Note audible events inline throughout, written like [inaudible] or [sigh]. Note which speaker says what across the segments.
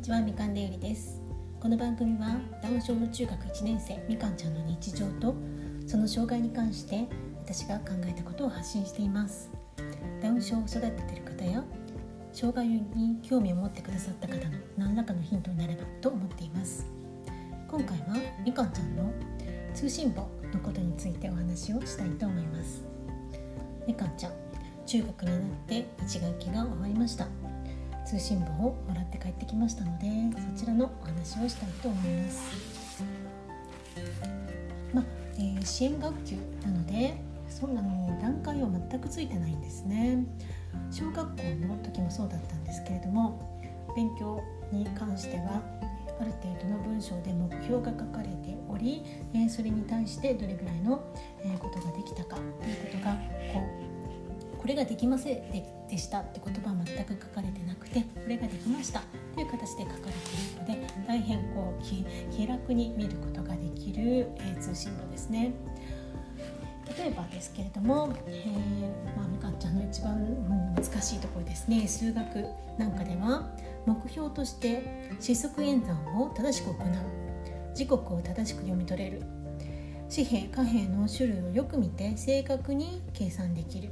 Speaker 1: ちはみかんでゆりです。この番組はダウン症の中学1年生みかんちゃんの日常とその障害に関して私が考えたことを発信しています。ダウン症を育てている方や障害に興味を持ってくださった方の何らかのヒントになればと思っています。今回はみかんちゃんの通信簿のことについてお話をしたいと思います。みかんちゃん中学になって1学期が終わりました。通信簿をもらって帰ってきましたのでそちらのお話をしたいと思います。まあ、えー、支援学級なのでそんなの段階は全くついてないんですね。小学校の時もそうだったんですけれども勉強に関してはある程度の文章で目標が書かれており、えそれに対してどれぐらいの、えことができたかということがこうこれができませんででしたって言葉は全く書かれてなくてこれができましたという形で書かれているので大変こう気楽に見ることができる、えー、通信簿ですね。例えばですけれども、えーまあ、みかんちゃんの一番難しいところですね。数学なんかでは目標として四則演算を正しく行う。時刻を正しく読み取れる。紙幣貨幣の種類をよく見て正確に計算できる。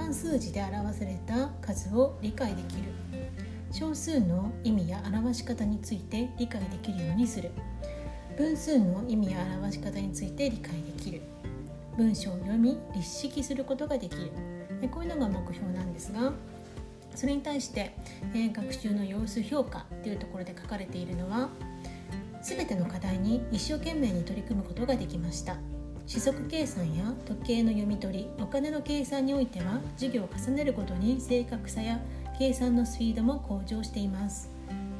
Speaker 1: 漢数字で表された数を理解できる。少数の意味や表し方について理解できるようにする。分数の意味や表し方について理解できる。文章を読み立式することができる。こういうのが目標なんですがそれに対して、えー、学習の様子評価というところで書かれているのは全ての課題に一生懸命に取り組むことができました。四則計算や時計の読み取りお金の計算においては授業を重ねるごとに正確さや計算のスピードも向上しています。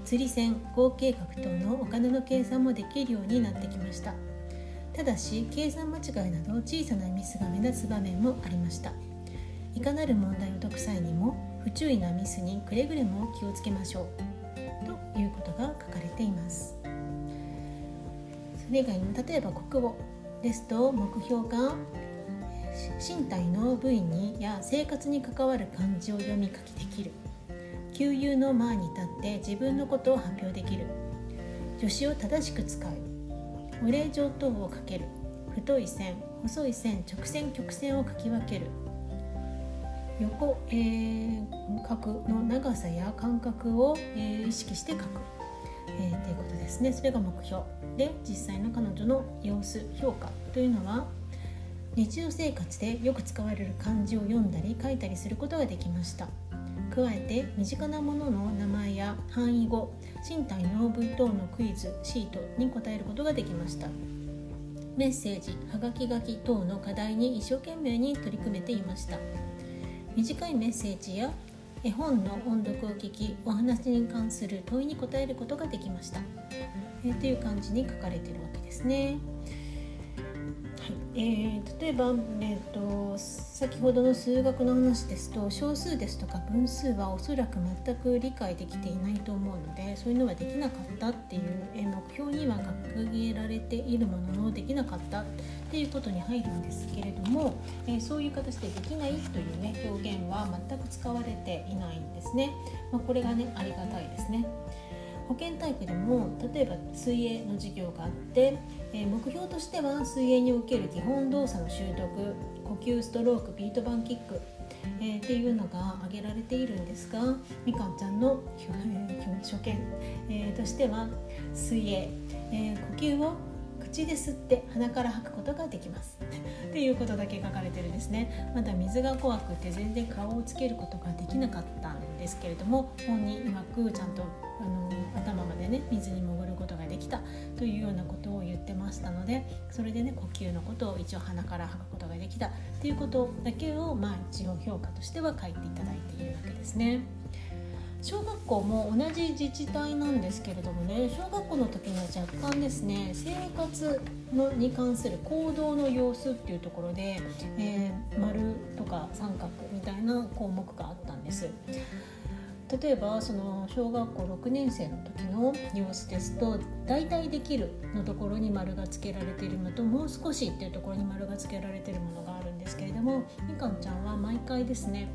Speaker 1: 釣り線合計額等のお金の計算もできるようになってきました。ただし計算間違いなど小さなミスが目立つ場面もありました。いかなる問題を解く際にも不注意なミスにくれぐれも気をつけましょう。ということが書かれています。それ以外にも例えば国語。ですと目標が身体の部位にや生活に関わる漢字を読み書きできる。旧友の前に立って自分のことを発表できる。助詞を正しく使う。お礼状等を書ける。太い線細い線直線曲線を書き分ける。横、えー、角の長さや間隔を、えー、意識して書く。えー、ということですね。それが目標。で実際の彼女の様子評価というのは日常生活でよく使われる漢字を読んだり書いたりすることができました。加えて身近なものの名前や範囲語身体の部位等のクイズシートに答えることができました。メッセージはがき書き等の課題に一生懸命に取り組めていました。短いメッセージや絵本の音読を聞きお話に関する問いに答えることができました、えー、という感じに書かれてるわけですね。はいえー、例えば、えーと、先ほどの数学の話ですと小数ですとか分数はおそらく全く理解できていないと思うのでそういうのはできなかったっていう、え目標には掲げられているもののできなかったっていうことに入るんですけれども、えー、そういう形でできないという、ね、表現は全く使われていないんですね。まあ、これがねありがたいですね。保健体育でも例えば水泳の授業があって、えー、目標としては水泳における基本動作の習得呼吸ストロークビート板キック、えー、っていうのが挙げられているんですがみかんちゃんの [laughs] 初見、えー、としては水泳、え呼吸を口で吸って鼻から吐くことができます。[laughs] っていうことだけ書かれてるんですね。まだ水が怖くて全然顔をつけることができなかった。ですけれども本人曰くちゃんとあの頭までね水に潜ることができたというようなことを言ってましたのでそれでね呼吸のことを一応鼻から吐くことができたっていうことだけをまあ一応評価としては書いていただいているわけですね。小学校も同じ自治体なんですけれどもね小学校の時には若干ですね生活のに関する行動の様子っていうところで、えー、丸とか三角みたいな項目があったんです。例えばその小学校6年生の時の様子ですと「大体できる」のところに丸がつけられているのと「もう少し」っていうところに丸がつけられているものがあるんですけれどもみかんちゃんは毎回ですね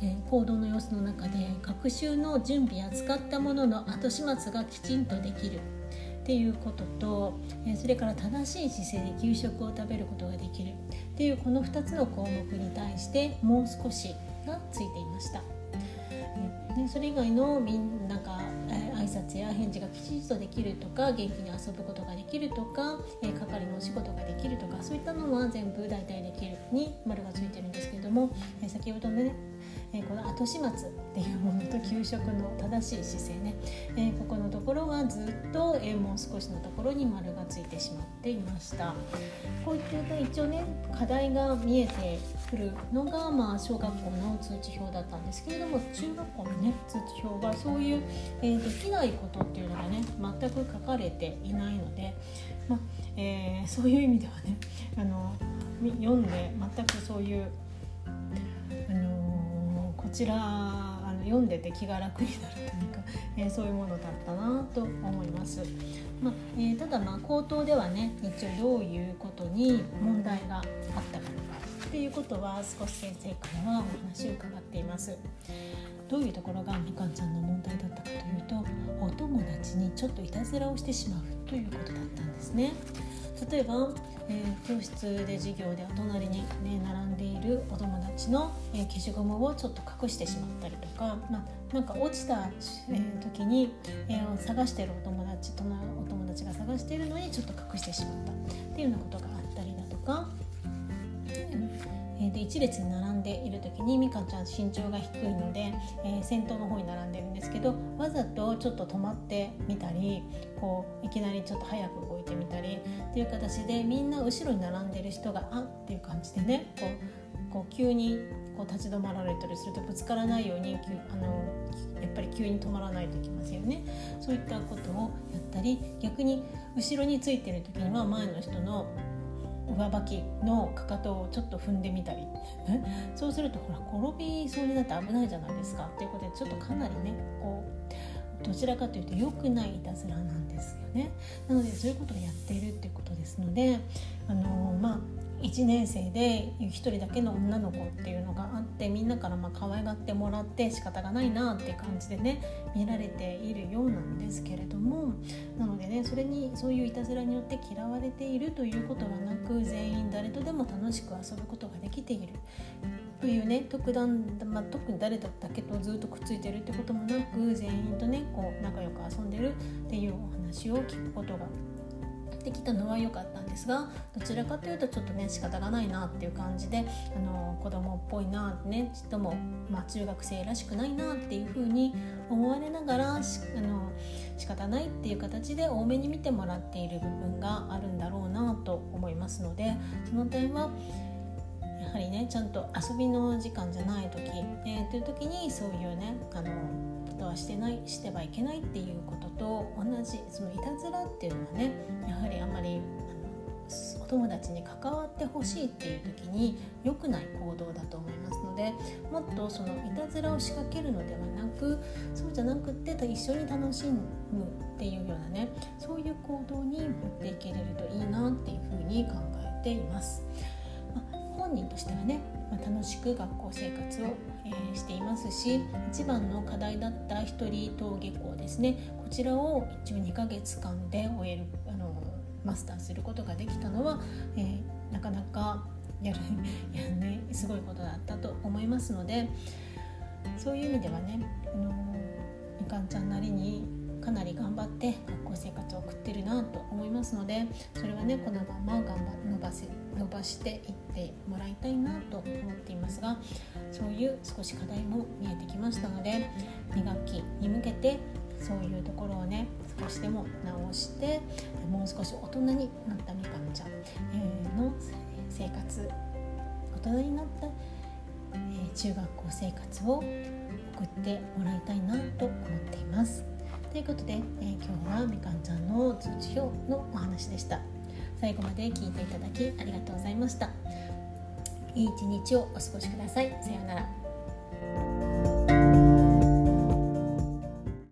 Speaker 1: え、行動の様子の中で学習の準備や使ったものの後始末がきちんとできるっていうことと、えそれから正しい姿勢で給食を食べることができるっていうこの2つの項目に対してもう少しがついていました。でそれ以外のみんなが、え挨拶や返事がきちんとできるとか元気に遊ぶことができるとか、え係のお仕事ができるとかそういったのは全部大体できるに丸がついてるんですけれども、え先ほどねえこの後始末っていうものと給食の正しい姿勢ね、えここのところはずっと、えもう少しのところに丸がついてしまっていました。こういった一応ね課題が見えてくるのが、まあ、小学校の通知表だったんですけれども中学校のね通知表はそういう、えできないことっていうのがね全く書かれていないので、まえー、そういう意味ではねあの読んで全くそういうこちらあの読んでて気が楽になるというか、えー、そういうものだったなと思います。まあえー、ただまあ口頭ではね一応どういうことに問題があったかとかっていうことは少し先生からはお話を伺っています。どういうところがみかんちゃんの問題だったかというとお友達にちょっといたずらをしてしまうということだったんですね。例えば、えー、教室で授業でお隣に、ね、並んでいるお友達の、えー、消しゴムをちょっと隠してしまったりとか、まあ、なんか落ちた、えー、時に、えー、探してるお友達とのお友達が探しているのにちょっと隠してしまったっていうようなことがあったりだとか。で1列に並んでいる時にみかんちゃん身長が低いので、えー、先頭の方に並んでるんですけどわざとちょっと止まってみたりこういきなりちょっと早く動いてみたりっていう形でみんな後ろに並んでる人があっていう感じでねこうこう急にこう立ち止まられたりするとぶつからないようにあのやっぱり急に止まらないといけませんよね。そういったことをやったり逆に後ろについてる時には前の人の上履きのかかとをちょっと踏んでみたり。そうするとほら転びそうになって危ないじゃないですか。っていうことでちょっとかなりねこうどちらかというと良くないいたずらなんですよね。なのでそういうことをやっているっていうことですのであのまあ1年生で1人だけの女の子っていうのがあってみんなからまあ可愛がってもらって仕方がないなっていう感じでね見られているようなんですけれどもなのでねそれにそういういたずらによって嫌われているということはなく全員誰とでも楽しく遊ぶことができているというね特段、まあ、特に誰だけとずっとくっついてるってこともなく全員とねこう仲良く遊んでるっていうお話を聞くことができたのは良かったんですがどちらかというとちょっとね仕方がないなっていう感じであの子供っぽいなってねちっとも、まあ、中学生らしくないなっていうふうに思われながらあの仕方ないっていう形で多めに見てもらっている部分があるんだろうなと思いますのでその点はやはりねちゃんと遊びの時間じゃない時、えー、という時にそういうねあのことはしてないしてはいけないっていうことと同じそのいたずらっていうのはねやはりあんまりお友達に関わってほしいっていう時に良くない行動だと思いますのでもっとそのいたずらを仕掛けるのではなくそうじゃなくって一緒に楽しむっていうようなねそういう行動に持っていけれるといいなっていうふうに考えています。本人としてはね、まあ、楽しく学校生活を、えー、していますし一番の課題だった一人登下校ですね。こちらを一応2ヶ月間で終えるあのマスターすることができたのは、えー、なかなかやるやねすごいことだったと思いますのでそういう意味ではね、あのみかんちゃんなりにかなり頑張って学校生活を送ってるなと思いますのでそれはねこのまま頑張伸ばせ伸ばしていってもらいたいなと思っていますがそういう少し課題も見えてきましたので2学期に向けてそういうところをね少しでも直してもう少し大人になったみかんちゃんの生活大人になった中学校生活を送ってもらいたいなと思っています。ということで、え、今日はみかんちゃんの通知表のお話でした最後まで聞いていただきありがとうございました。いい一日をお過ごしください。さようなら。